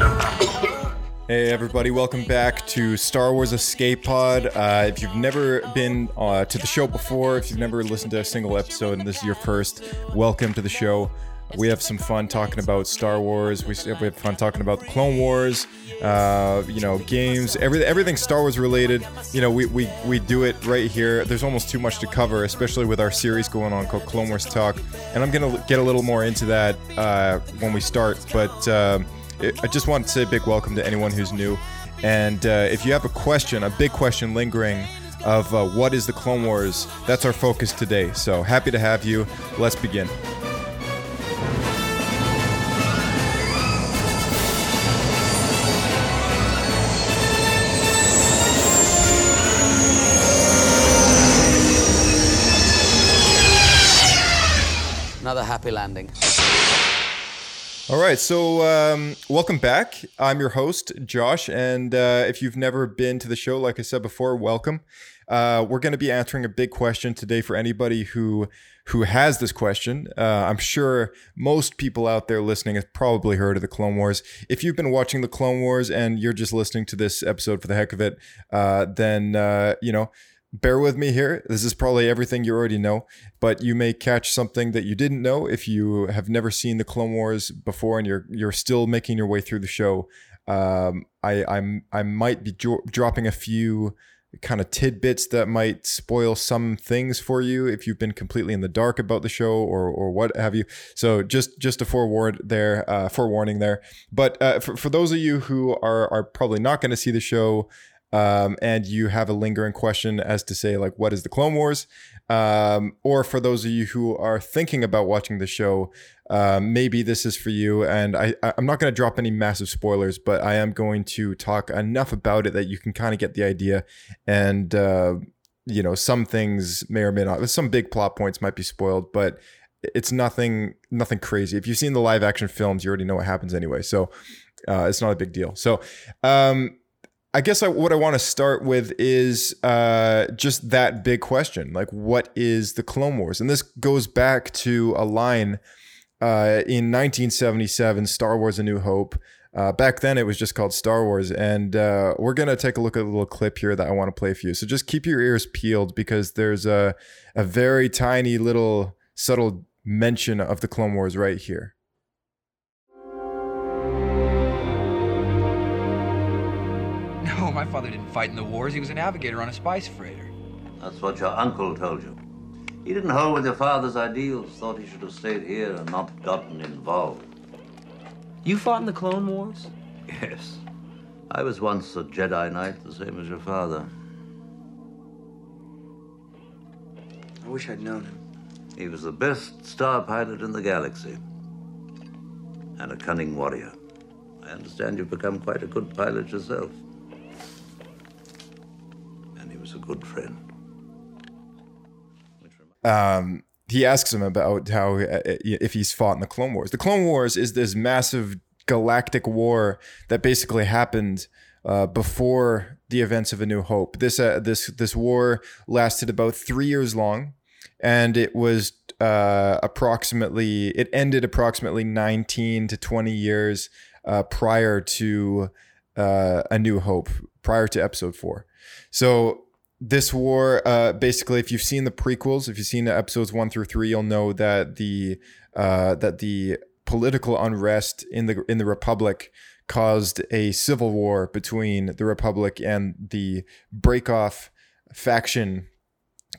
Hey, everybody, welcome back to Star Wars Escape Pod. Uh, if you've never been uh, to the show before, if you've never listened to a single episode and this is your first, welcome to the show. We have some fun talking about Star Wars. We, we have fun talking about the Clone Wars, uh, you know, games, every, everything Star Wars related. You know, we, we, we do it right here. There's almost too much to cover, especially with our series going on called Clone Wars Talk. And I'm going to get a little more into that uh, when we start. But um, I just want to say a big welcome to anyone who's new. And uh, if you have a question, a big question lingering of uh, what is the Clone Wars, that's our focus today. So happy to have you. Let's begin. Another happy landing. All right, so um, welcome back. I'm your host, Josh, and uh, if you've never been to the show, like I said before, welcome. Uh, we're going to be answering a big question today for anybody who who has this question. Uh, I'm sure most people out there listening have probably heard of the Clone Wars. If you've been watching the Clone Wars and you're just listening to this episode for the heck of it, uh, then uh, you know bear with me here. This is probably everything you already know, but you may catch something that you didn't know if you have never seen the Clone Wars before and you're you're still making your way through the show. Um, I I'm I might be dro- dropping a few kind of tidbits that might spoil some things for you if you've been completely in the dark about the show or or what have you. So just just a forewarn there, uh, forewarning there. But uh, for for those of you who are are probably not going to see the show um, and you have a lingering question as to say like what is the clone wars? Um, or for those of you who are thinking about watching the show um, maybe this is for you. And I, i'm not going to drop any massive spoilers but i am going to talk enough about it that you can kind of get the idea. And uh, you know some things may or may not some big plot points might be spoiled but it's nothing nothing crazy. If you've seen the live action films you already know what happens anyway. So uh, it's not a big deal. So um, I guess I, what I want to start with is uh, just that big question, like what is the Clone Wars? And this goes back to a line uh, in 1977, Star Wars: A New Hope. Uh, back then, it was just called Star Wars, and uh, we're gonna take a look at a little clip here that I want to play for you. So just keep your ears peeled because there's a a very tiny little subtle mention of the Clone Wars right here. No, my father didn't fight in the wars. He was a navigator on a spice freighter. That's what your uncle told you. He didn't hold with your father's ideals, thought he should have stayed here and not gotten involved. You fought in the Clone Wars? Yes. I was once a Jedi Knight, the same as your father. I wish I'd known him. He was the best star pilot in the galaxy. And a cunning warrior. I understand you've become quite a good pilot yourself. Was a good friend. Um, he asks him about how uh, if he's fought in the Clone Wars. The Clone Wars is this massive galactic war that basically happened uh, before the events of A New Hope. This uh, this this war lasted about three years long, and it was uh, approximately it ended approximately nineteen to twenty years uh, prior to uh, A New Hope, prior to Episode Four. So this war uh, basically if you've seen the prequels if you've seen the episodes one through three you'll know that the uh, that the political unrest in the in the republic caused a civil war between the republic and the breakoff faction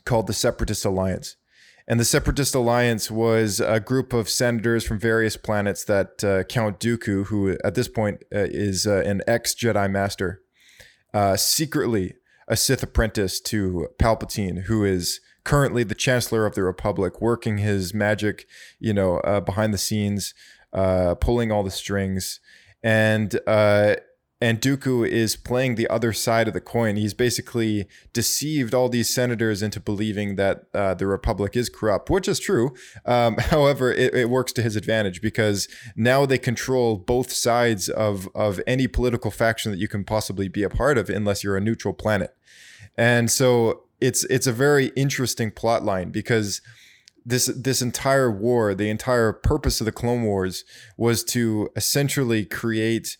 called the separatist alliance. And the separatist alliance was a group of senators from various planets that uh, count dooku who at this point uh, is uh, an ex jedi master uh, secretly a Sith apprentice to Palpatine, who is currently the Chancellor of the Republic, working his magic, you know, uh, behind the scenes, uh, pulling all the strings, and uh, and Dooku is playing the other side of the coin. He's basically deceived all these senators into believing that uh, the Republic is corrupt, which is true. Um, however, it, it, works to his advantage because now they control both sides of, of any political faction that you can possibly be a part of, unless you're a neutral planet. And so it's it's a very interesting plot line because this this entire war, the entire purpose of the Clone Wars was to essentially create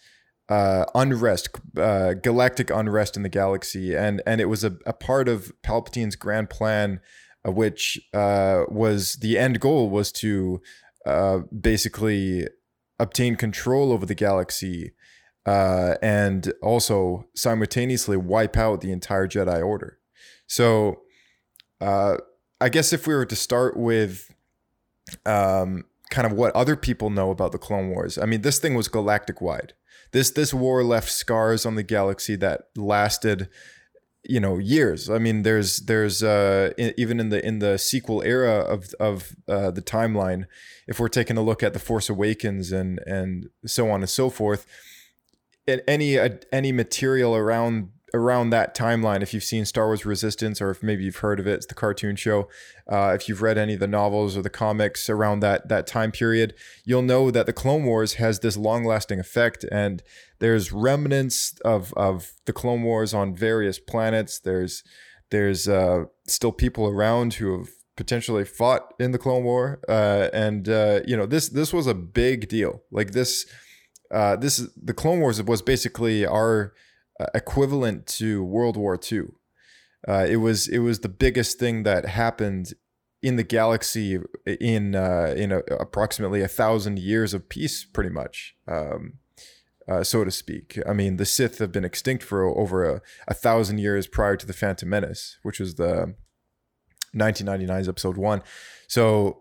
uh, unrest, uh, galactic unrest in the galaxy, and and it was a, a part of Palpatine's grand plan, uh, which uh, was the end goal was to uh, basically obtain control over the galaxy, uh, and also simultaneously wipe out the entire Jedi Order. So, I guess if we were to start with um, kind of what other people know about the Clone Wars, I mean, this thing was galactic wide this this war left scars on the galaxy that lasted you know years. I mean there's there's uh even in the in the sequel era of of uh, the timeline if we're taking a look at the force awakens and and so on and so forth any uh, any material around around that timeline, if you've seen Star Wars Resistance or if maybe you've heard of it, it's the cartoon show. Uh, if you've read any of the novels or the comics around that that time period, you'll know that the Clone Wars has this long lasting effect, and there's remnants of of the Clone Wars on various planets. There's there's uh, still people around who have potentially fought in the Clone War, uh, and uh, you know this this was a big deal. Like this, uh, this the Clone Wars was basically our uh, equivalent to World War II. Uh, it was it was the biggest thing that happened in the galaxy in uh, in a, approximately a thousand years of peace, pretty much, um, uh, so to speak. I mean, the Sith have been extinct for over a, a thousand years prior to the Phantom Menace, which was the 1999's Episode One. So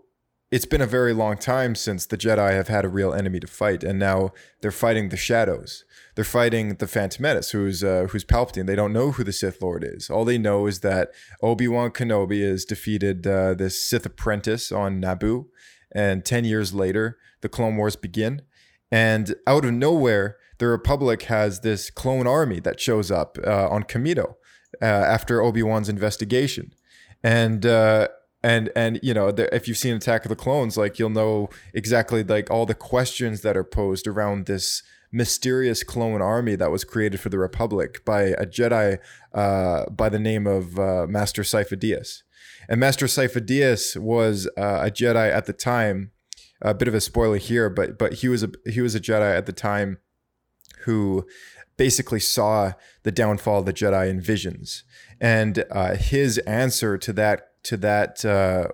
it's been a very long time since the Jedi have had a real enemy to fight, and now they're fighting the shadows. They're fighting the Phantom Menace, who's uh, who's Palpatine. They don't know who the Sith Lord is. All they know is that Obi Wan Kenobi has defeated uh, this Sith apprentice on Naboo, and ten years later, the Clone Wars begin. And out of nowhere, the Republic has this clone army that shows up uh, on Kamino uh, after Obi Wan's investigation, and uh, and and you know the, if you've seen attack of the clones like you'll know exactly like all the questions that are posed around this mysterious clone army that was created for the republic by a jedi uh, by the name of uh, master Sifo Dyas and master Sifo Dyas was uh, a jedi at the time a bit of a spoiler here but but he was a he was a jedi at the time who basically saw the downfall of the jedi in visions. And uh, his answer to that to that uh,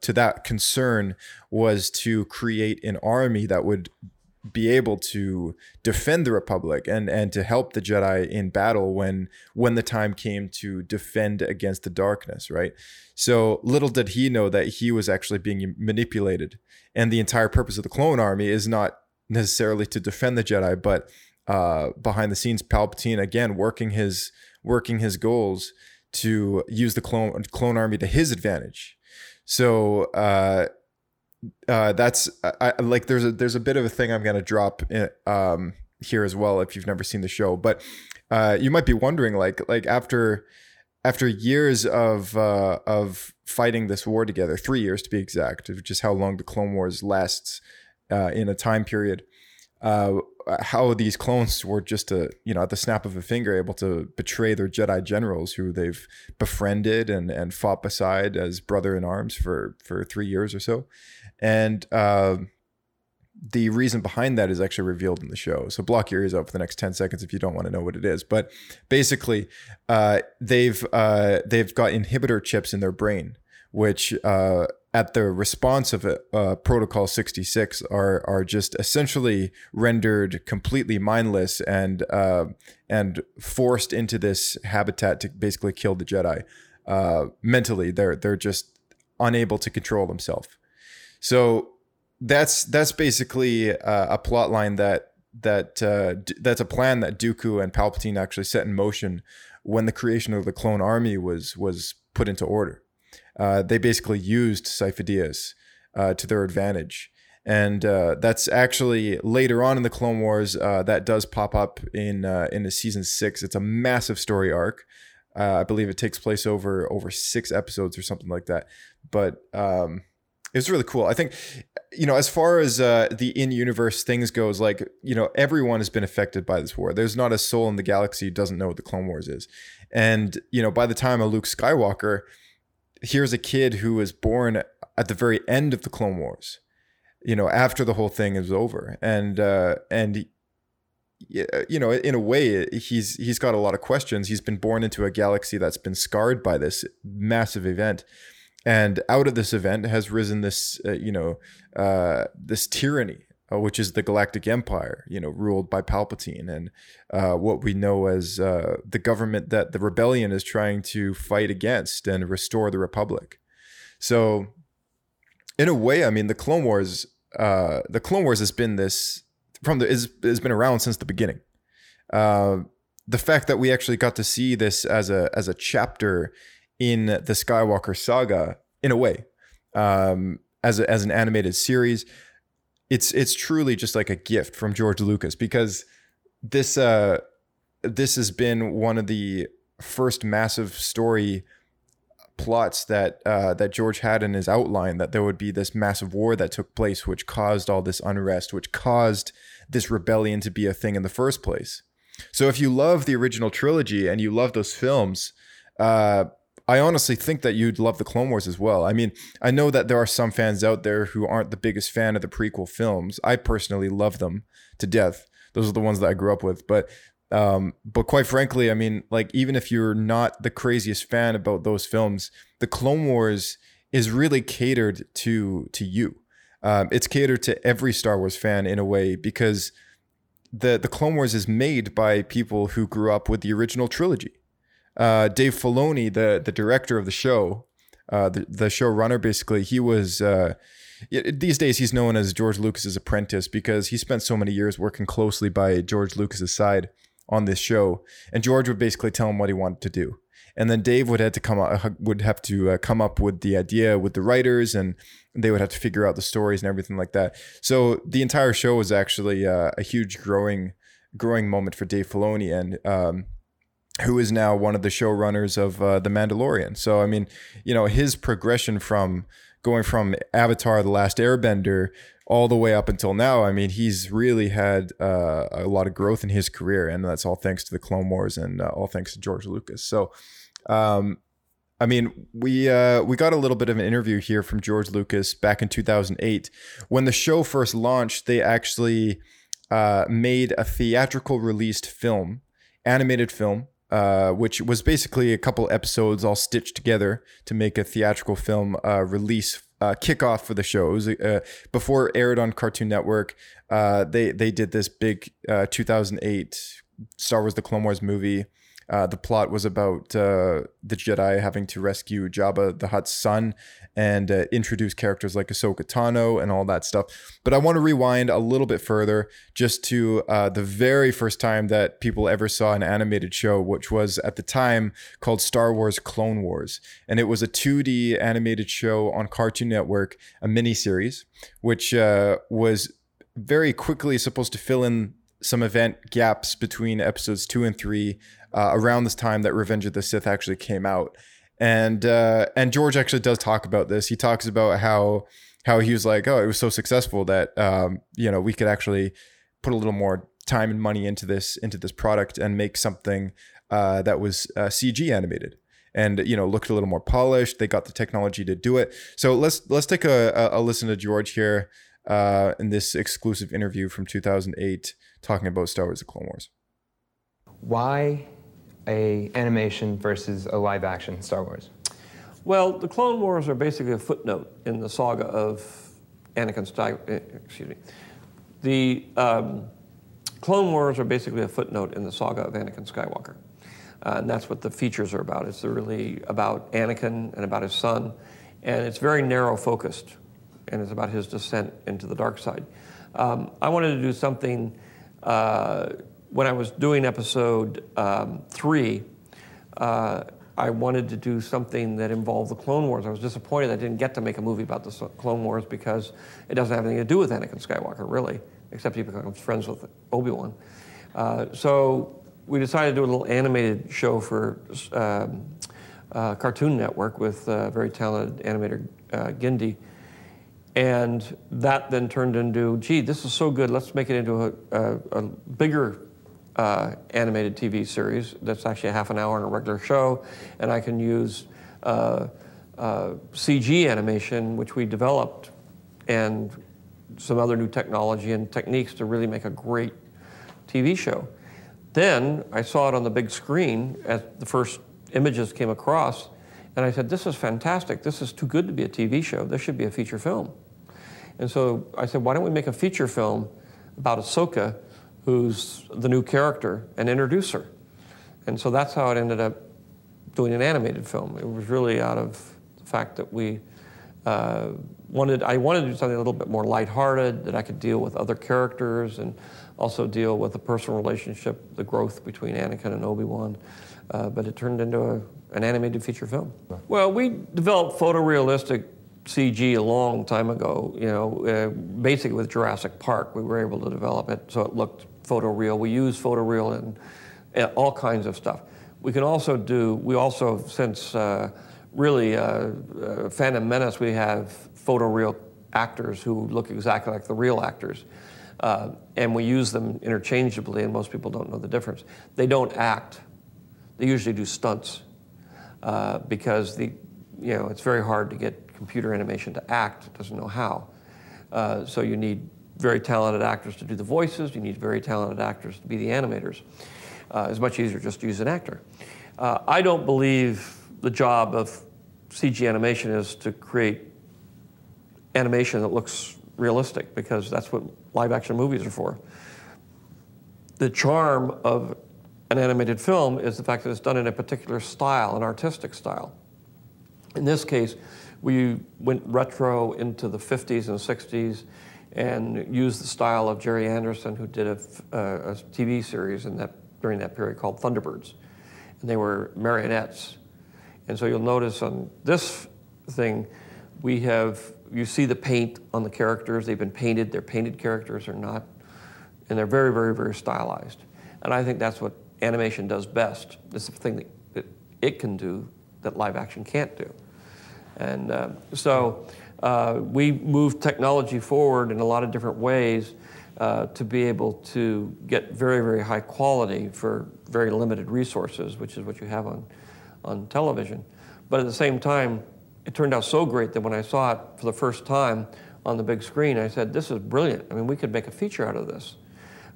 to that concern was to create an army that would be able to defend the republic and and to help the jedi in battle when when the time came to defend against the darkness right? So little did he know that he was actually being manipulated. And the entire purpose of the clone army is not necessarily to defend the jedi but uh, behind the scenes palpatine again working his working his goals to use the clone clone army to his advantage. So uh, uh, that's I, like there's a there's a bit of a thing I'm gonna drop in, um, here as well if you've never seen the show, but uh, you might be wondering like like after after years of uh, of fighting this war together, three years to be exact, which is how long the Clone Wars lasts uh, in a time period. Uh, how these clones were just a you know at the snap of a finger able to betray their Jedi generals who they've befriended and and fought beside as brother in arms for for three years or so, and. Uh, the reason behind that is actually revealed in the show. So block your ears out for the next 10 seconds if you don't want to know what it is. But basically, uh, they've uh, they've got inhibitor chips in their brain, which uh, at the response of uh, Protocol 66 are are just essentially rendered completely mindless and uh, and forced into this habitat to basically kill the Jedi. Uh, mentally, they're they're just unable to control themselves. So that's that's basically uh, a plot line that that uh, that's a plan that Dooku and Palpatine actually set in motion when the creation of the clone army was was put into order. Uh, they basically used Sifo-Dyas uh, to their advantage. And uh, that's actually later on in the Clone Wars uh, that does pop up in uh, in the season six. It's a massive story arc. Uh, I believe it takes place over over six episodes or something like that. But um, it was really cool. I think, you know, as far as uh, the in-universe things goes, like you know, everyone has been affected by this war. There's not a soul in the galaxy who doesn't know what the Clone Wars is. And you know, by the time a Luke Skywalker, here's a kid who was born at the very end of the Clone Wars. You know, after the whole thing is over, and uh, and you know, in a way, he's he's got a lot of questions. He's been born into a galaxy that's been scarred by this massive event, and out of this event has risen this, uh, you know, uh, this tyranny, uh, which is the Galactic Empire, you know, ruled by Palpatine, and uh, what we know as uh, the government that the rebellion is trying to fight against and restore the Republic. So, in a way, I mean, the Clone Wars, uh, the Clone Wars has been this from the is has been around since the beginning. Uh, the fact that we actually got to see this as a as a chapter in the Skywalker saga, in a way, um, as a, as an animated series, it's it's truly just like a gift from George Lucas because this uh, this has been one of the first massive story plots that uh, that George had in his outline that there would be this massive war that took place, which caused all this unrest, which caused this rebellion to be a thing in the first place. So if you love the original trilogy and you love those films, uh, I honestly think that you'd love the Clone Wars as well. I mean, I know that there are some fans out there who aren't the biggest fan of the prequel films. I personally love them to death. Those are the ones that I grew up with, but um, but quite frankly, I mean, like even if you're not the craziest fan about those films, the Clone Wars is really catered to to you. Um, it's catered to every Star Wars fan in a way because the the Clone Wars is made by people who grew up with the original trilogy. Uh, Dave Filoni, the the director of the show, uh, the the showrunner, basically, he was. Uh, these days, he's known as George Lucas's apprentice because he spent so many years working closely by George Lucas's side on this show, and George would basically tell him what he wanted to do, and then Dave would have to come up, would have to uh, come up with the idea with the writers, and they would have to figure out the stories and everything like that. So the entire show was actually uh, a huge growing growing moment for Dave Filoni, and um, who is now one of the showrunners of uh, The Mandalorian. So I mean, you know, his progression from going from Avatar: The Last Airbender all the way up until now, I mean, he's really had uh, a lot of growth in his career, and that's all thanks to the Clone Wars and uh, all thanks to George Lucas. So, um, I mean, we uh, we got a little bit of an interview here from George Lucas back in 2008 when the show first launched. They actually uh, made a theatrical released film, animated film. Uh, which was basically a couple episodes all stitched together to make a theatrical film uh, release uh, kickoff for the show. It was uh, before it aired on Cartoon Network. Uh, they they did this big uh, 2008 Star Wars: The Clone Wars movie uh, the plot was about uh, the Jedi having to rescue Jabba the Hutt's son and uh, introduce characters like Ahsoka Tano and all that stuff. But I want to rewind a little bit further just to uh, the very first time that people ever saw an animated show, which was at the time called Star Wars Clone Wars. And it was a 2D animated show on Cartoon Network, a miniseries, which uh, was very quickly supposed to fill in some event gaps between episodes two and three uh, around this time that Revenge of the Sith actually came out. And uh, and George actually does talk about this. He talks about how how he was like, oh, it was so successful that um, you know we could actually put a little more time and money into this into this product and make something uh, that was uh, CG animated and you know looked a little more polished. They got the technology to do it. So let's let's take a, a, listen to George here uh, in this exclusive interview from 2008 talking about Star Wars: The Clone Wars. Why a animation versus a live action Star Wars? Well, the Clone Wars are basically a footnote in the saga of Anakin Skywalker. Eh, excuse me. The um, Clone Wars are basically a footnote in the saga of Anakin Skywalker. Uh, and that's what the features are about. It's really about Anakin and about his son. And it's very narrow focused. And it's about his descent into the dark side. Um, I wanted to do something uh, when I was doing episode um, three, uh, I wanted to do something that involved the Clone Wars. I was disappointed I didn't get to make a movie about the Clone Wars because it doesn't have anything to do with Anakin Skywalker, really, except he becomes friends with Obi Wan. Uh, so we decided to do a little animated show for um, uh, Cartoon Network with uh, very talented animator uh, Genndy. And that then turned into, gee, this is so good, let's make it into a, a, a bigger uh, animated TV series that's actually a half an hour in a regular show. And I can use uh, uh, CG animation, which we developed, and some other new technology and techniques to really make a great TV show. Then I saw it on the big screen as the first images came across, and I said, This is fantastic. This is too good to be a TV show. This should be a feature film. And so I said, Why don't we make a feature film about Ahsoka, who's the new character, and introduce her? And so that's how it ended up doing an animated film. It was really out of the fact that we uh, wanted, I wanted to do something a little bit more lighthearted, that I could deal with other characters and also deal with the personal relationship, the growth between Anakin and Obi-Wan. Uh, but it turned into a, an animated feature film. Well, we developed photorealistic CG a long time ago. You know, uh, basically with Jurassic Park, we were able to develop it so it looked photoreal. We use photoreal in, in all kinds of stuff. We can also do. We also since uh, really uh, uh, Phantom Menace, we have photoreal actors who look exactly like the real actors. Uh, and we use them interchangeably, and most people don't know the difference. They don't act. They usually do stunts uh, because the, you know, it's very hard to get computer animation to act. It doesn't know how. Uh, so you need very talented actors to do the voices. You need very talented actors to be the animators. Uh, it's much easier just to use an actor. Uh, I don't believe the job of CG animation is to create animation that looks realistic because that's what live action movies are for. The charm of an animated film is the fact that it's done in a particular style, an artistic style. In this case, we went retro into the 50s and 60s and used the style of Gerry Anderson, who did a, uh, a TV series in that, during that period called Thunderbirds. And they were marionettes. And so you'll notice on this thing, we have, you see the paint on the characters. They've been painted. They're painted characters or not. And they're very, very, very stylized. And I think that's what animation does best. It's the thing that, that it can do that live action can't do. And uh, so uh, we moved technology forward in a lot of different ways uh, to be able to get very, very high quality for very limited resources, which is what you have on, on television. But at the same time, it turned out so great that when I saw it for the first time on the big screen, I said, this is brilliant. I mean, we could make a feature out of this.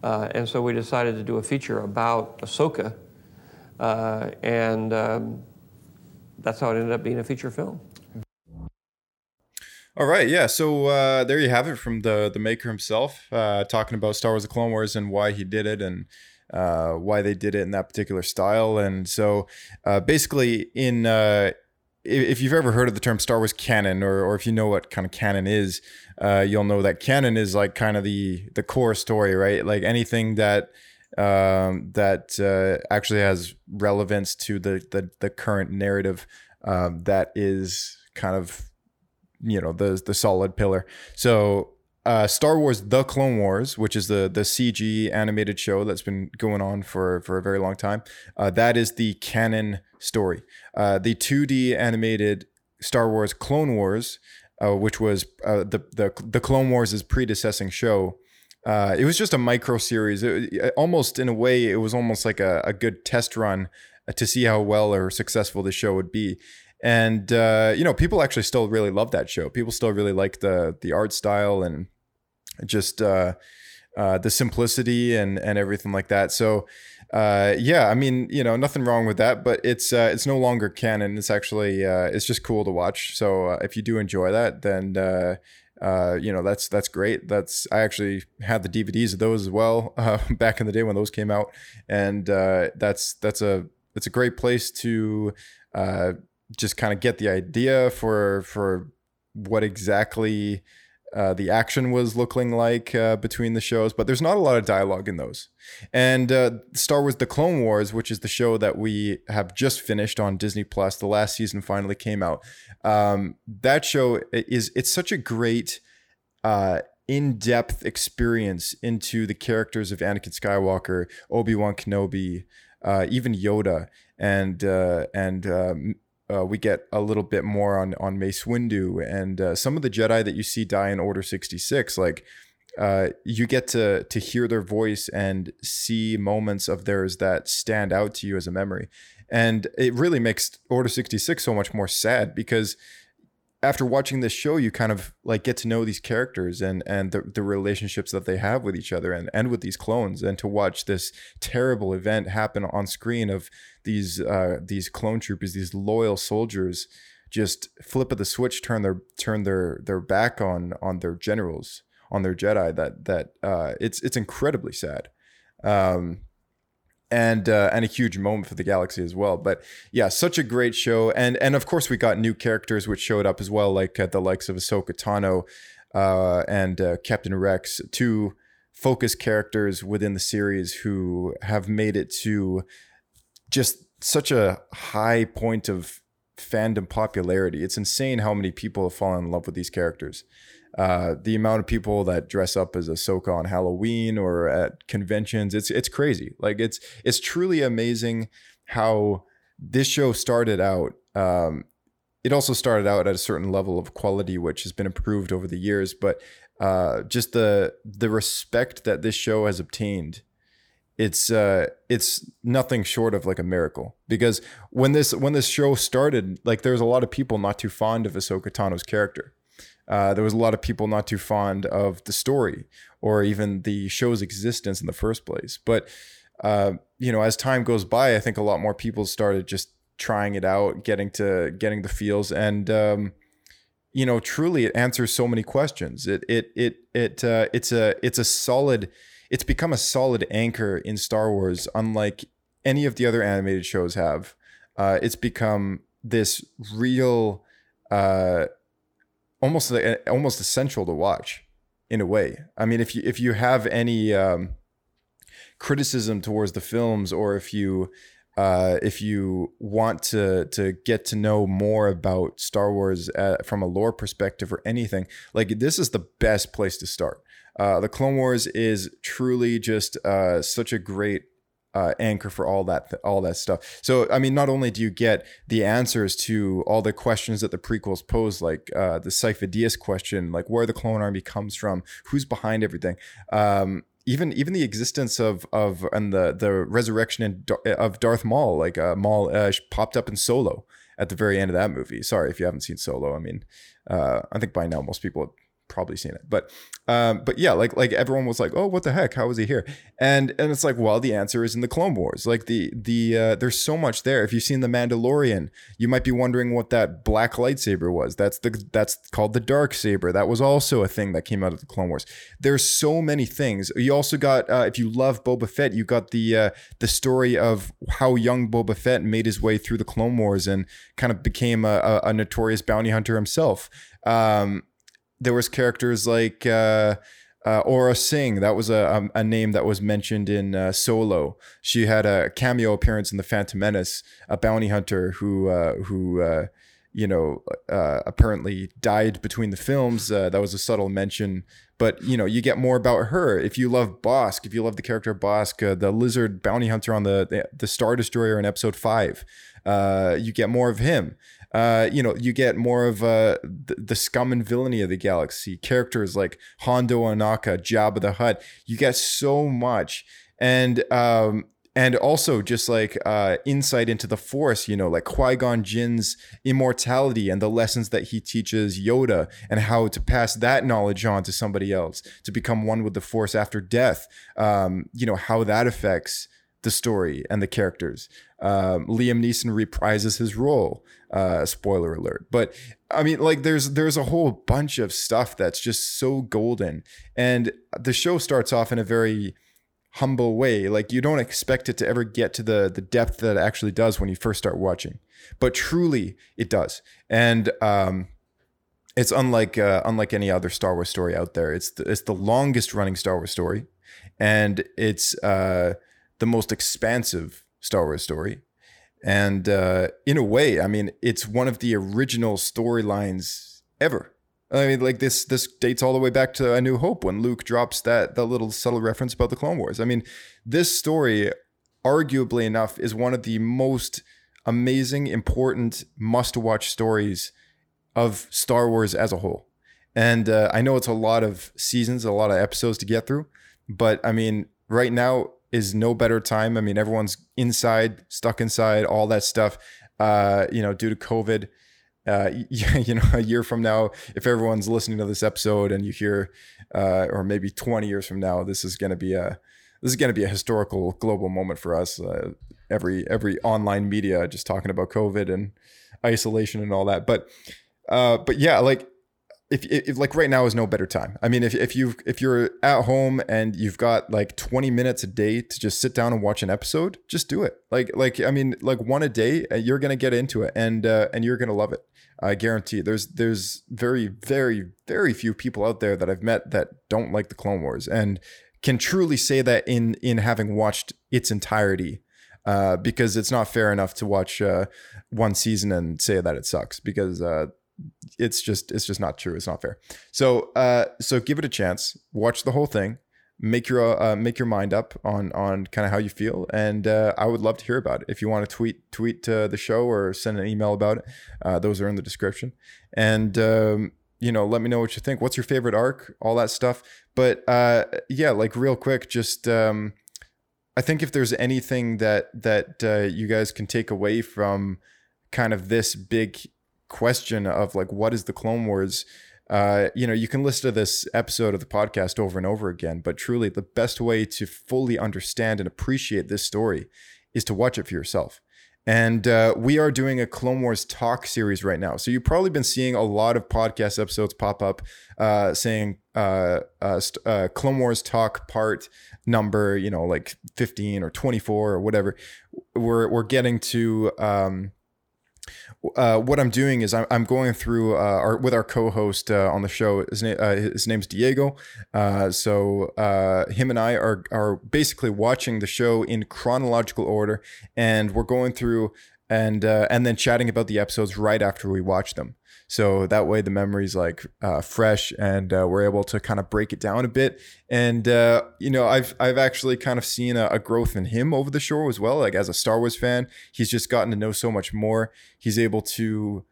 Uh, and so we decided to do a feature about Ahsoka, uh, and um, that's how it ended up being a feature film. All right, yeah. So uh, there you have it from the the maker himself, uh, talking about Star Wars: The Clone Wars and why he did it and uh, why they did it in that particular style. And so, uh, basically, in uh, if you've ever heard of the term Star Wars canon, or or if you know what kind of canon is, uh, you'll know that canon is like kind of the the core story, right? Like anything that um, that actually has relevance to the the, the current narrative that is kind of you know the the solid pillar. So uh, Star Wars: The Clone Wars, which is the the CG animated show that's been going on for for a very long time, uh, that is the canon story. Uh, the 2D animated Star Wars: Clone Wars, uh, which was uh, the the the Clone Wars' predecessing show. Uh, it was just a micro series. It, almost in a way, it was almost like a, a good test run to see how well or successful the show would be and uh, you know people actually still really love that show. People still really like the the art style and just uh, uh, the simplicity and and everything like that. So uh, yeah i mean you know nothing wrong with that but it's uh, it's no longer canon. It's actually uh, it's just cool to watch. So if you do enjoy that then uh, you know that's that's great. That's I actually had the DVDs of those as well uh, back in the day when those came out, and uh, that's that's a it's a great place to just kind of get the idea for for what exactly uh, the action was looking like uh, between the shows, but there's not a lot of dialogue in those. And uh, Star Wars: The Clone Wars, which is the show that we have just finished on Disney Plus, the last season finally came out. Um, that show is it's such a great uh, in-depth experience into the characters of Anakin Skywalker, Obi Wan Kenobi, uh, even Yoda, and uh, and um, uh, we get a little bit more on on Mace Windu and uh, some of the Jedi that you see die in Order sixty six. Like uh, you get to to hear their voice and see moments of theirs that stand out to you as a memory, and it really makes Order sixty six so much more sad because after watching this show, you kind of like get to know these characters and and the, the relationships that they have with each other and, and with these clones. And to watch this terrible event happen on screen of these uh, these clone troopers, these loyal soldiers, just flip of the switch, turn their turn their their back on on their generals, on their Jedi. That that uh, it's it's incredibly sad. Um, and uh, and a huge moment for the galaxy as well. But yeah, such a great show, and and of course we got new characters which showed up as well, like uh, the likes of Ahsoka Tano uh, and uh, Captain Rex, two focus characters within the series who have made it to just such a high point of fandom popularity. It's insane how many people have fallen in love with these characters. Uh, the amount of people that dress up as Ahsoka on Halloween or at conventions, it's it's crazy. Like it's it's truly amazing how this show started out. Um, it also started out at a certain level of quality, which has been improved over the years. But uh, just the the respect that this show has obtained, it's uh, it's nothing short of like a miracle. Because when this when this show started, like there was a lot of people not too fond of Ahsoka Tano's character uh, there was a lot of people not too fond of the story or even the show's existence in the first place. But uh, you know, as time goes by, I think a lot more people started just trying it out, getting to getting the feels, and um, you know, truly, it answers so many questions. It it it it uh, it's a it's a solid. It's become a solid anchor in Star Wars, unlike any of the other animated shows have. Uh, it's become this real uh, almost almost essential to watch in a way. I mean, if you if you have any um, criticism towards the films, or if you uh, if you want to to get to know more about Star Wars uh, from a lore perspective or anything, like this is the best place to start. Uh, the Clone Wars is truly just uh, such a great uh, anchor for all that all that stuff. So I mean, not only do you get the answers to all the questions that the prequels pose, like uh, the Dyas question, like where the clone army comes from, who's behind everything, um, even even the existence of of and the the resurrection in, of Darth Maul, like uh, Maul uh, popped up in Solo at the very end of that movie. Sorry if you haven't seen Solo. I mean, uh, I think by now most people probably seen it. But um, but yeah, like like everyone was like, oh, what the heck? How was he here? And and it's like, well, the answer is in the Clone Wars. Like the the uh, there's so much there. If you've seen the Mandalorian, you might be wondering what that black lightsaber was. That's the that's called the dark saber. That was also a thing that came out of the Clone Wars. There's so many things. You also got uh, if you love Boba Fett, you got the uh, the story of how young Boba Fett made his way through the Clone Wars and kind of became a, a, a notorious bounty hunter himself. Um, there was characters like uh, uh, Aurra Sing. That was a, a, a name that was mentioned in uh, Solo. She had a cameo appearance in the Phantom Menace, a bounty hunter who uh, who uh, you know uh, apparently died between the films. that was a subtle mention. But you know, you get more about her if you love Bossk. If you love the character Bossk, the lizard bounty hunter on the the, the Star Destroyer in Episode Five, you get more of him uh, you know, you get more of uh, the, the, scum and villainy of the galaxy. Characters like Hondo Ohnaka, Jabba the Hutt. You get so much, and um, and also just like uh, insight into the Force. You know, like Qui Gon Jinn's immortality and the lessons that he teaches Yoda, and how to pass that knowledge on to somebody else to become one with the Force after death. Um, you know how that affects the story and the characters. Um, Liam Neeson reprises his role. Uh, spoiler alert. But I mean, like, there's there's a whole bunch of stuff that's just so golden, and the show starts off in a very humble way. Like, you don't expect it to ever get to the the depth that it actually does when you first start watching, but truly, it does. And um, It's unlike uh, unlike any other Star Wars story out there. It's the, it's the longest running Star Wars story, and it's uh, the most expansive Star Wars story. And uh, in a way, I mean, it's one of the original storylines ever. I mean, like this this dates all the way back to A New Hope when Luke drops that that little subtle reference about the Clone Wars. I mean, this story, arguably enough, is one of the most amazing, important, must-watch stories of Star Wars as a whole. And uh, I know it's a lot of seasons, a lot of episodes to get through, but I mean, right now is no better time. I mean, everyone's inside, stuck inside, all that stuff. Uh, you know, due to COVID. Uh, you know, a year from now, if everyone's listening to this episode and you hear, uh, or maybe 20 years from now, this is going to be a this is going to be a historical global moment for us. Uh, every every online media just talking about COVID and isolation and all that. But uh, but yeah, like if, if like right now is no better time. I mean, if if you if you're at home and you've got like 20 minutes a day to just sit down and watch an episode, just do it. Like like I mean, like one a day, uh, you're gonna get into it and uh, and you're gonna love it. I guarantee. There's there's very very very few people out there that I've met that don't like the Clone Wars and can truly say that in in having watched its entirety. Uh, because it's not fair enough to watch uh, one season and say that it sucks because uh, it's just it's just not true. It's not fair. So uh, so give it a chance. Watch the whole thing. Make your uh, make your mind up on on kind of how you feel, and uh, I would love to hear about it. If you want to tweet tweet uh, the show or send an email about it, uh, those are in the description. And um, you know, let me know what you think. What's your favorite arc? All that stuff. But uh, yeah, like real quick, just um, I think if there's anything that that uh, you guys can take away from kind of this big question of like what is the Clone Wars, uh, you know, you can listen to this episode of the podcast over and over again, but truly the best way to fully understand and appreciate this story is to watch it for yourself. And uh, we are doing a Clone Wars talk series right now. So you've probably been seeing a lot of podcast episodes pop up uh, saying uh, uh, uh Clone Wars talk part number, you know, like 15 or 24 or whatever. We're, we're getting to. Um, uh, what I'm doing is I'm, I'm going through uh, our with our co-host uh, on the show. His name uh, his name's Diego. Uh, so uh, him and I are are basically watching the show in chronological order, and we're going through and and then chatting about the episodes right after we watch them. So that way the memory's like uh, fresh and uh, we're able to kind of break it down a bit. And, uh, you know, I've, I've actually kind of seen a, a, growth in him over the show as well. Like as a Star Wars fan, he's just gotten to know so much more. He's able to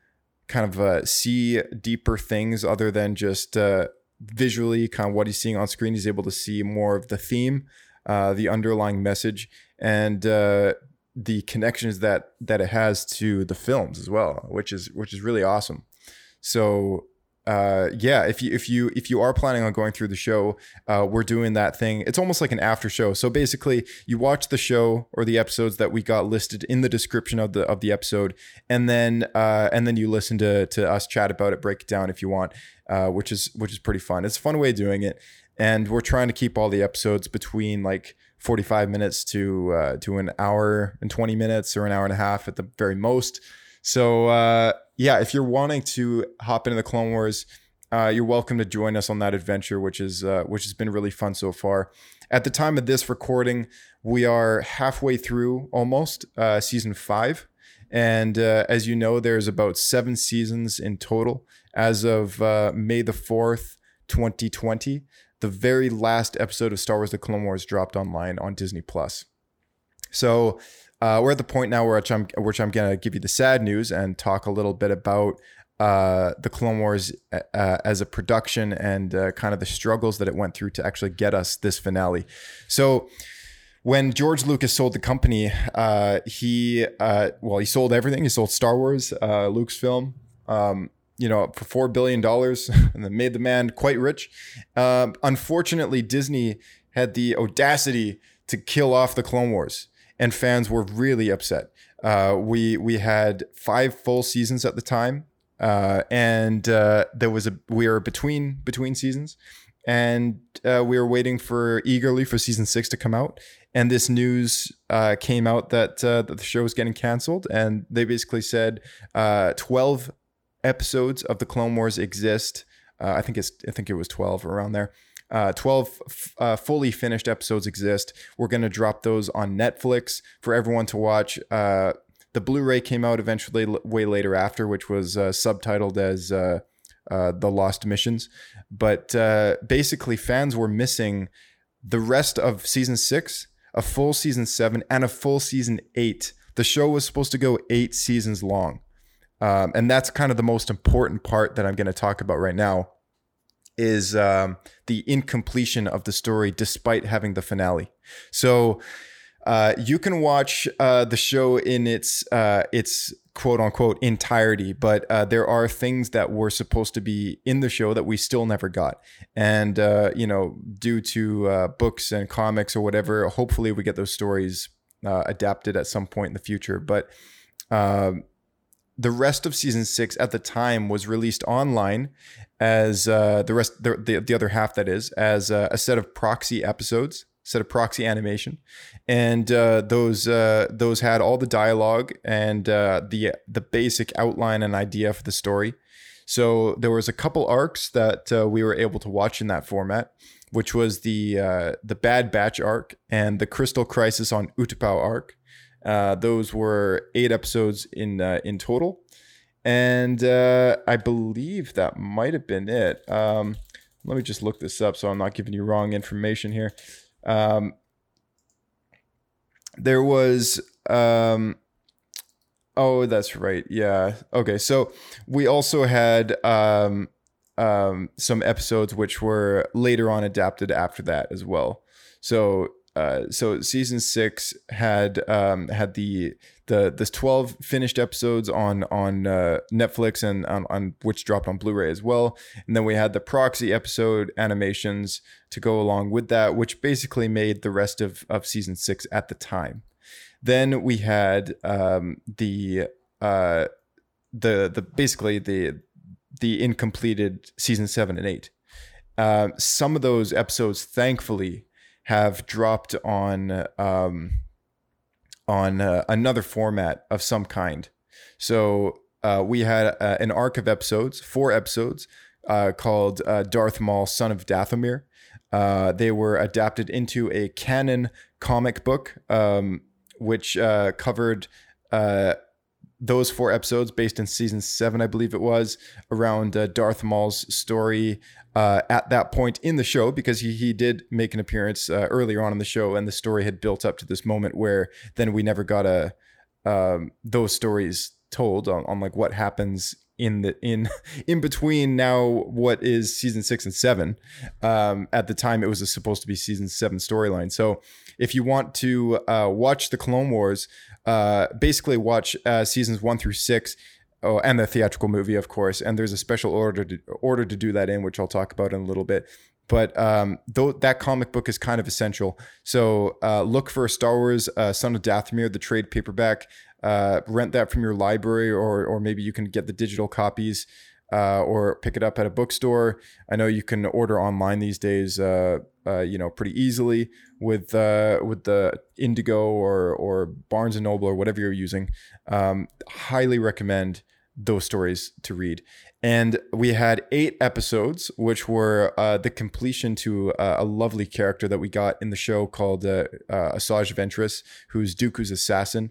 kind of uh, see deeper things other than just uh, visually kind of what he's seeing on screen. He's able to see more of the theme, uh, the underlying message. And, the connections that that it has to the films as well, which is which is really awesome. So uh, yeah, if you if you if you are planning on going through the show, uh, we're doing that thing. It's almost like an after show. So basically, you watch the show or the episodes that we got listed in the description of the of the episode, and then uh, and then you listen to to us chat about it, break it down if you want, uh, which is which is pretty fun. It's a fun way of doing it, and we're trying to keep all the episodes between like 45 minutes to uh, to an hour and 20 minutes or an hour and a half at the very most. So uh, yeah, if you're wanting to hop into the Clone Wars, uh, you're welcome to join us on that adventure, which is uh, which has been really fun so far. At the time of this recording, we are halfway through almost uh, season five, and uh, as you know, there's about seven seasons in total. As of uh, May the fourth, 2020, the very last episode of Star Wars: The Clone Wars dropped online on Disney Plus. So uh, we're at the point now where I'm which I'm gonna give you the sad news and talk a little bit about uh, the Clone Wars uh, as a production and uh, kind of the struggles that it went through to actually get us this finale. So when George Lucas sold the company, uh, he uh, well he sold everything. He sold Star Wars, Lucasfilm. Um, you know, for four billion dollars, and made the man quite rich. Um, unfortunately, Disney had the audacity to kill off the Clone Wars and fans were really upset. Uh, we we had five full seasons at the time, uh, and uh, there was a we were between between seasons, and uh, we were waiting for eagerly for season six to come out. And this news uh, came out that uh, that the show was getting canceled, and they basically said twelve episodes of the Clone Wars exist. I think it's I think it was 12 around there. Uh, 12 f- uh, fully finished episodes exist. We're going to drop those on Netflix for everyone to watch. Uh, the Blu-ray came out eventually, way later after, which was uh, subtitled as uh, uh, "The Lost Missions." But basically, fans were missing the rest of season six, a full season seven, and a full season eight. The show was supposed to go eight seasons long, um, and that's kind of the most important part that I'm going to talk about right now is um, the incompletion of the story despite having the finale. So uh, you can watch uh, the show in its uh, its quote unquote entirety, but uh, there are things that were supposed to be in the show that we still never got, and uh, you know, due to uh, books and comics or whatever, hopefully we get those stories adapted at some point in the future. But um, the rest of season six at the time was released online as uh, the rest the, the, the other half that is as uh, a set of proxy episodes set of proxy animation. And uh, those uh, those had all the dialogue and uh, the the basic outline and idea for the story. So there was a couple arcs that we were able to watch in that format which was the the bad batch arc and the crystal crisis on utapau arc. Those were eight episodes in in total, and uh, I believe that might have been it. Um, let me just look this up so I'm not giving you wrong information here. Um, there was. Um, oh, that's right. Yeah. Okay. So we also had um, um, some episodes which were later on adapted after that as well. So uh, so season six had um, had the the this twelve finished episodes on on uh, Netflix and on, on which dropped on Blu-ray as well, and then we had the proxy episode animations to go along with that, which basically made the rest of of season six at the time. Then we had um, the uh, the the basically the the incompleted season seven and eight. Uh, some of those episodes, thankfully, have dropped on um, on uh, another format of some kind. So uh, we had uh, an arc of episodes, four episodes, uh, called uh, Darth Maul, Son of Dathomir. Uh, they were adapted into a canon comic book, um, which covered those four episodes based in season seven, I believe it was, around uh, Darth Maul's story uh, at that point in the show, because he, he did make an appearance uh, earlier on in the show, and the story had built up to this moment where then we never got a um, those stories told on, on like what happens in the in in between now what is season six and seven um at the time it was supposed to be season seven storyline. So if you want to uh watch the clone wars uh basically watch uh seasons one through six Oh, and the theatrical movie, of course. And there's a special order to order to do that in, which I'll talk about in a little bit. But um, though that comic book is kind of essential, so uh, look for Star Wars: uh, Son of Dathomir, the trade paperback. Uh, rent that from your library, or or maybe you can get the digital copies, uh, or pick it up at a bookstore. I know you can order online these days. Uh, you know, pretty easily with uh, with the Indigo or or Barnes and Noble or whatever you're using. Um, highly recommend those stories to read. And we had eight episodes, which were uh, the completion to uh, a lovely character that we got in the show called uh, uh, Asajj Ventress, who's Dooku's assassin.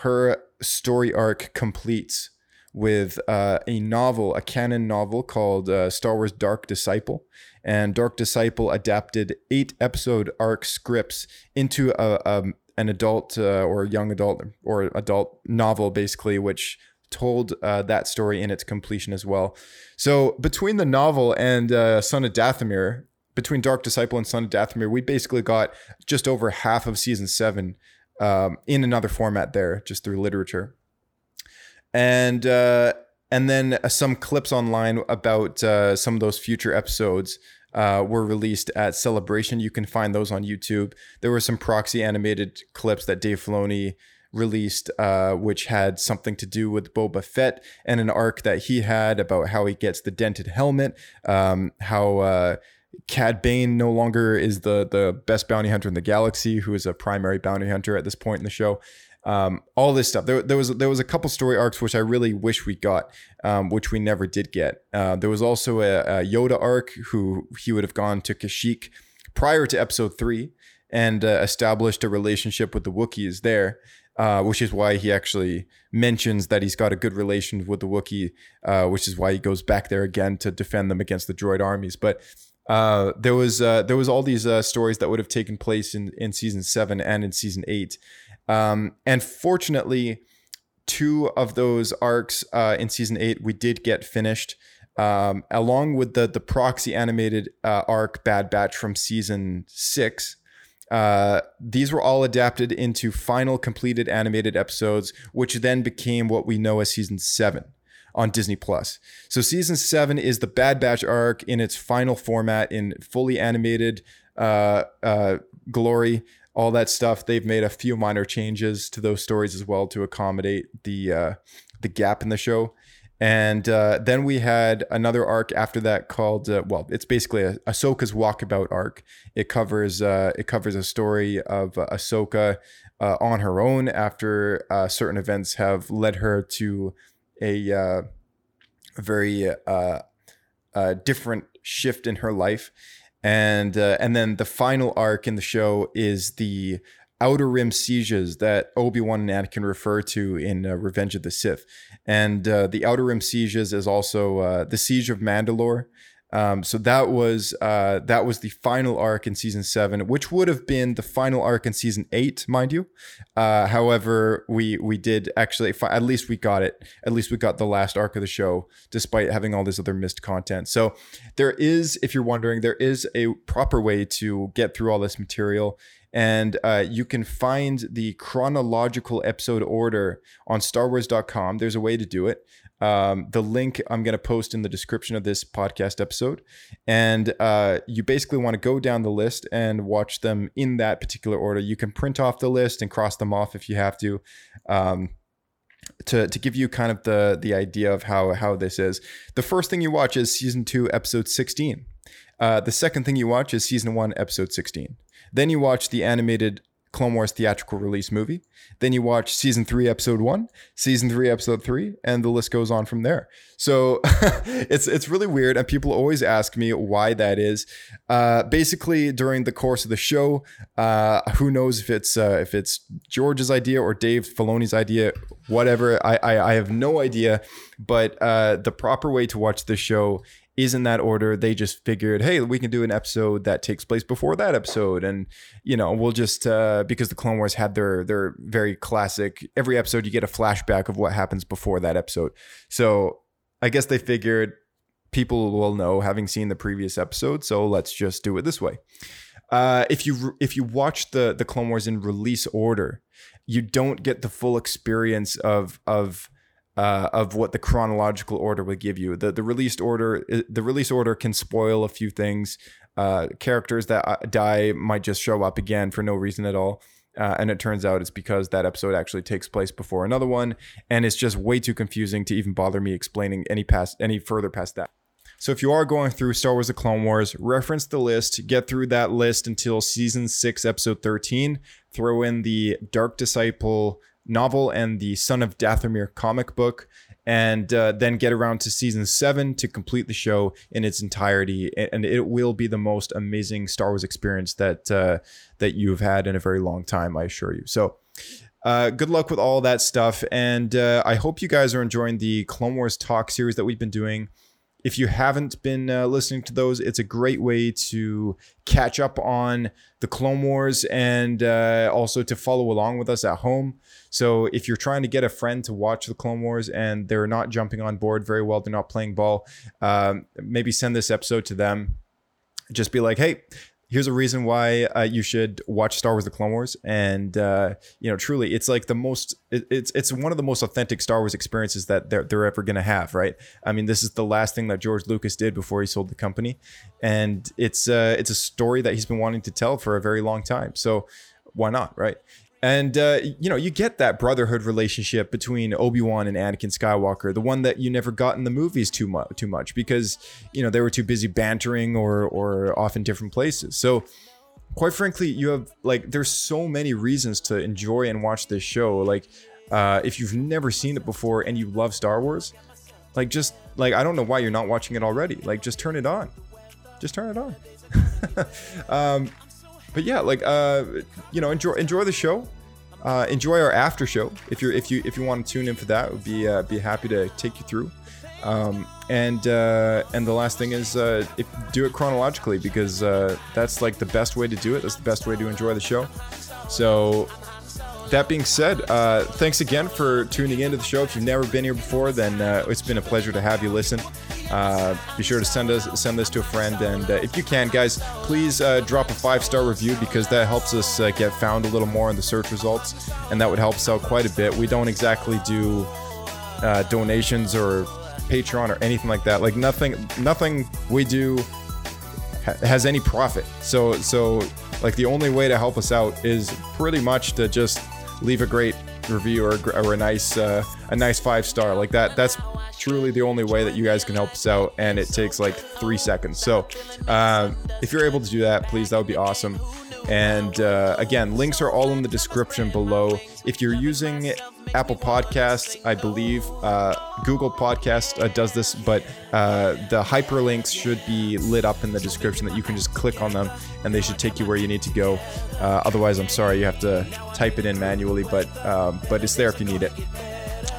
Her story arc completes with uh, a novel, a canon novel called uh, Star Wars Dark Disciple. And Dark Disciple adapted eight episode arc scripts into a, a an adult uh, or young adult or adult novel, basically, which told uh, that story in its completion as well. So between the novel and uh, Son of Dathomir, between Dark Disciple and Son of Dathomir, we basically got just over half of season seven um, in another format there, just through literature. And uh, and then uh, some clips online about uh, some of those future episodes uh, were released at Celebration. You can find those on YouTube. There were some proxy animated clips that Dave Filoni released, uh, which had something to do with Boba Fett and an arc that he had about how he gets the dented helmet, um, how uh, Cad Bane no longer is the the best bounty hunter in the galaxy, who is a primary bounty hunter at this point in the show. Um, all this stuff. There, there was there was a couple story arcs which I really wish we got, um, which we never did get. Uh, there was also a, a Yoda arc who he would have gone to Kashyyyk prior to Episode Three and uh, established a relationship with the Wookiees there. Uh, which is why he actually mentions that he's got a good relation with the Wookiee, uh, which is why he goes back there again to defend them against the droid armies. But uh, there was uh, there was all these uh, stories that would have taken place in in season seven and in season eight, um, and fortunately, two of those arcs uh, in season eight we did get finished. Um, along with the the proxy animated arc Bad Batch from season six, uh, these were all adapted into final completed animated episodes, which then became what we know as season seven on Disney Plus. So season seven is the Bad Batch arc in its final format in fully animated uh, uh, glory. All that stuff. They've made a few minor changes to those stories as well to accommodate the uh, the gap in the show. And uh, then we had another arc after that called uh, well, it's basically a Ahsoka's walkabout arc. It covers uh, it covers a story of uh, Ahsoka uh, on her own after uh, certain events have led her to a, uh, very uh, uh, different shift in her life. And uh, and then the final arc in the show is the outer rim sieges that Obi-Wan and Anakin refer to in uh, Revenge of the Sith. And uh, the outer rim sieges is also uh, the siege of Mandalore. Um, so that was uh, that was the final arc in season seven, which would have been the final arc in season eight, mind you. Uh, however, we we did actually fi- at least we got it. At least we got the last arc of the show, despite having all this other missed content. So there is, if you're wondering, there is a proper way to get through all this material and uh, you can find the chronological episode order on starwars.com there's a way to do it um, the link i'm going to post in the description of this podcast episode. And uh, you basically want to go down the list and watch them in that particular order. You can print off the list and cross them off if you have to um, to, to give you kind of the the idea of how how this is. The first thing you watch is season 2 episode 16 uh, the second thing you watch is season 1 episode 16 then you watch the animated Clone Wars theatrical release movie. Then you watch season three, episode one, season three, episode three, and the list goes on from there. So it's it's really weird, and people always ask me why that is. Uh, basically, during the course of the show, uh, who knows if it's uh, if it's George's idea or Dave Filoni's idea, whatever. I I, I have no idea, but uh, the proper way to watch the show is in that order. They just figured, hey, we can do an episode that takes place before that episode, and you know, we'll just uh, because the Clone Wars had their their very classic. Every episode, you get a flashback of what happens before that episode. So I guess they figured people will know having seen the previous episode, so let's just do it this way. Uh, if you if you watch the the Clone Wars in release order, you don't get the full experience of of uh, of what the chronological order would give you. The the released order the release order can spoil a few things. Uh, characters that uh, die might just show up again for no reason at all. Uh, and it turns out it's because that episode actually takes place before another one, and it's just way too confusing to even bother me explaining any past any further past that. So if you are going through Star Wars: The Clone Wars, reference the list, get through that list until season six, episode thirteen. Throw in the Dark Disciple novel and the Son of Dathomir comic book, and uh, then get around to season seven to complete the show in its entirety. And it will be the most amazing Star Wars experience that uh, that you've had in a very long time, I assure you. So. Uh, good luck with all that stuff, and uh, I hope you guys are enjoying the Clone Wars talk series that we've been doing. If you haven't been uh, listening to those, it's a great way to catch up on the Clone Wars and uh, also to follow along with us at home. So if you're trying to get a friend to watch the Clone Wars and they're not jumping on board very well, they're not playing ball, um, maybe send this episode to them. Just be like, hey, here's a reason why uh, you should watch Star Wars: The Clone Wars, and uh, you know, truly, it's like the most, it, it's it's one of the most authentic Star Wars experiences that they're they're ever gonna have, right? I mean, this is the last thing that George Lucas did before he sold the company, and it's uh, it's a story that he's been wanting to tell for a very long time. So why not, right? And uh, you know, you get that brotherhood relationship between Obi Wan and Anakin Skywalker, the one that you never got in the movies too much, too much because you know they were too busy bantering or or off in different places. So quite frankly, you have like there's so many reasons to enjoy and watch this show. Like, uh, if you've never seen it before and you love Star Wars, like just like I don't know why you're not watching it already. Like, just turn it on. Just turn it on. um, but yeah, like uh, you know, enjoy enjoy the show. Uh, enjoy our after show. If you're if you if you want to tune in for that, would be uh, be happy to take you through. Um, and uh, and the last thing is uh, if, do it chronologically because uh, that's like the best way to do it. That's the best way to enjoy the show. So that being said, uh, thanks again for tuning into the show. If you've never been here before, then uh, it's been a pleasure to have you listen. Uh, be sure to send us send this to a friend, and uh, if you can, guys, please uh, drop a five star review because that helps us uh, get found a little more in the search results, and that would help us out quite a bit. We don't exactly do uh, donations or Patreon or anything like that. Like nothing, nothing we do ha- has any profit. So so like the only way to help us out is pretty much to just leave a great review or, or a nice uh, a nice five star like that. That's truly the only way that you guys can help us out, and it takes like three seconds. So uh, if you're able to do that, please, that would be awesome. And uh, again, links are all in the description below. If you're using Apple Podcasts, I believe uh, Google Podcast uh, does this, but uh, the hyperlinks should be lit up in the description that you can just click on them and they should take you where you need to go. Uh, otherwise, I'm sorry, you have to type it in manually, but um, but it's there if you need it.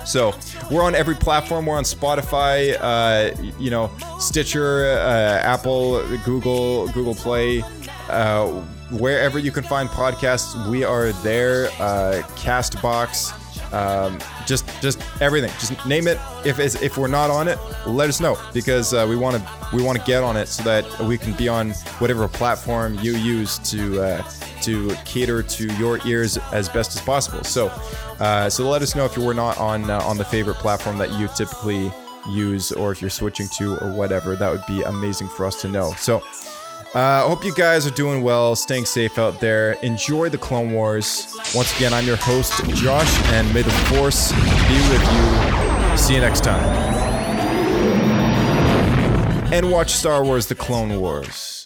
So we're on every platform. We're on Spotify, uh, you know, Stitcher, uh, Apple, Google, Google Play, uh, wherever you can find podcasts. We are there. Uh, Castbox, um, just just everything. Just name it. If if we're not on it, let us know because uh, we want to we want to get on it so that we can be on whatever platform you use to uh, to cater to your ears as best as possible. So uh, so let us know if you were not on uh, on the favorite platform that you typically use or if you're switching to or whatever. That would be amazing for us to know. So. I uh, hope you guys are doing well, staying safe out there. Enjoy the Clone Wars. Once again, I'm your host, Josh, and may the Force be with you. See you next time. And watch Star Wars The Clone Wars.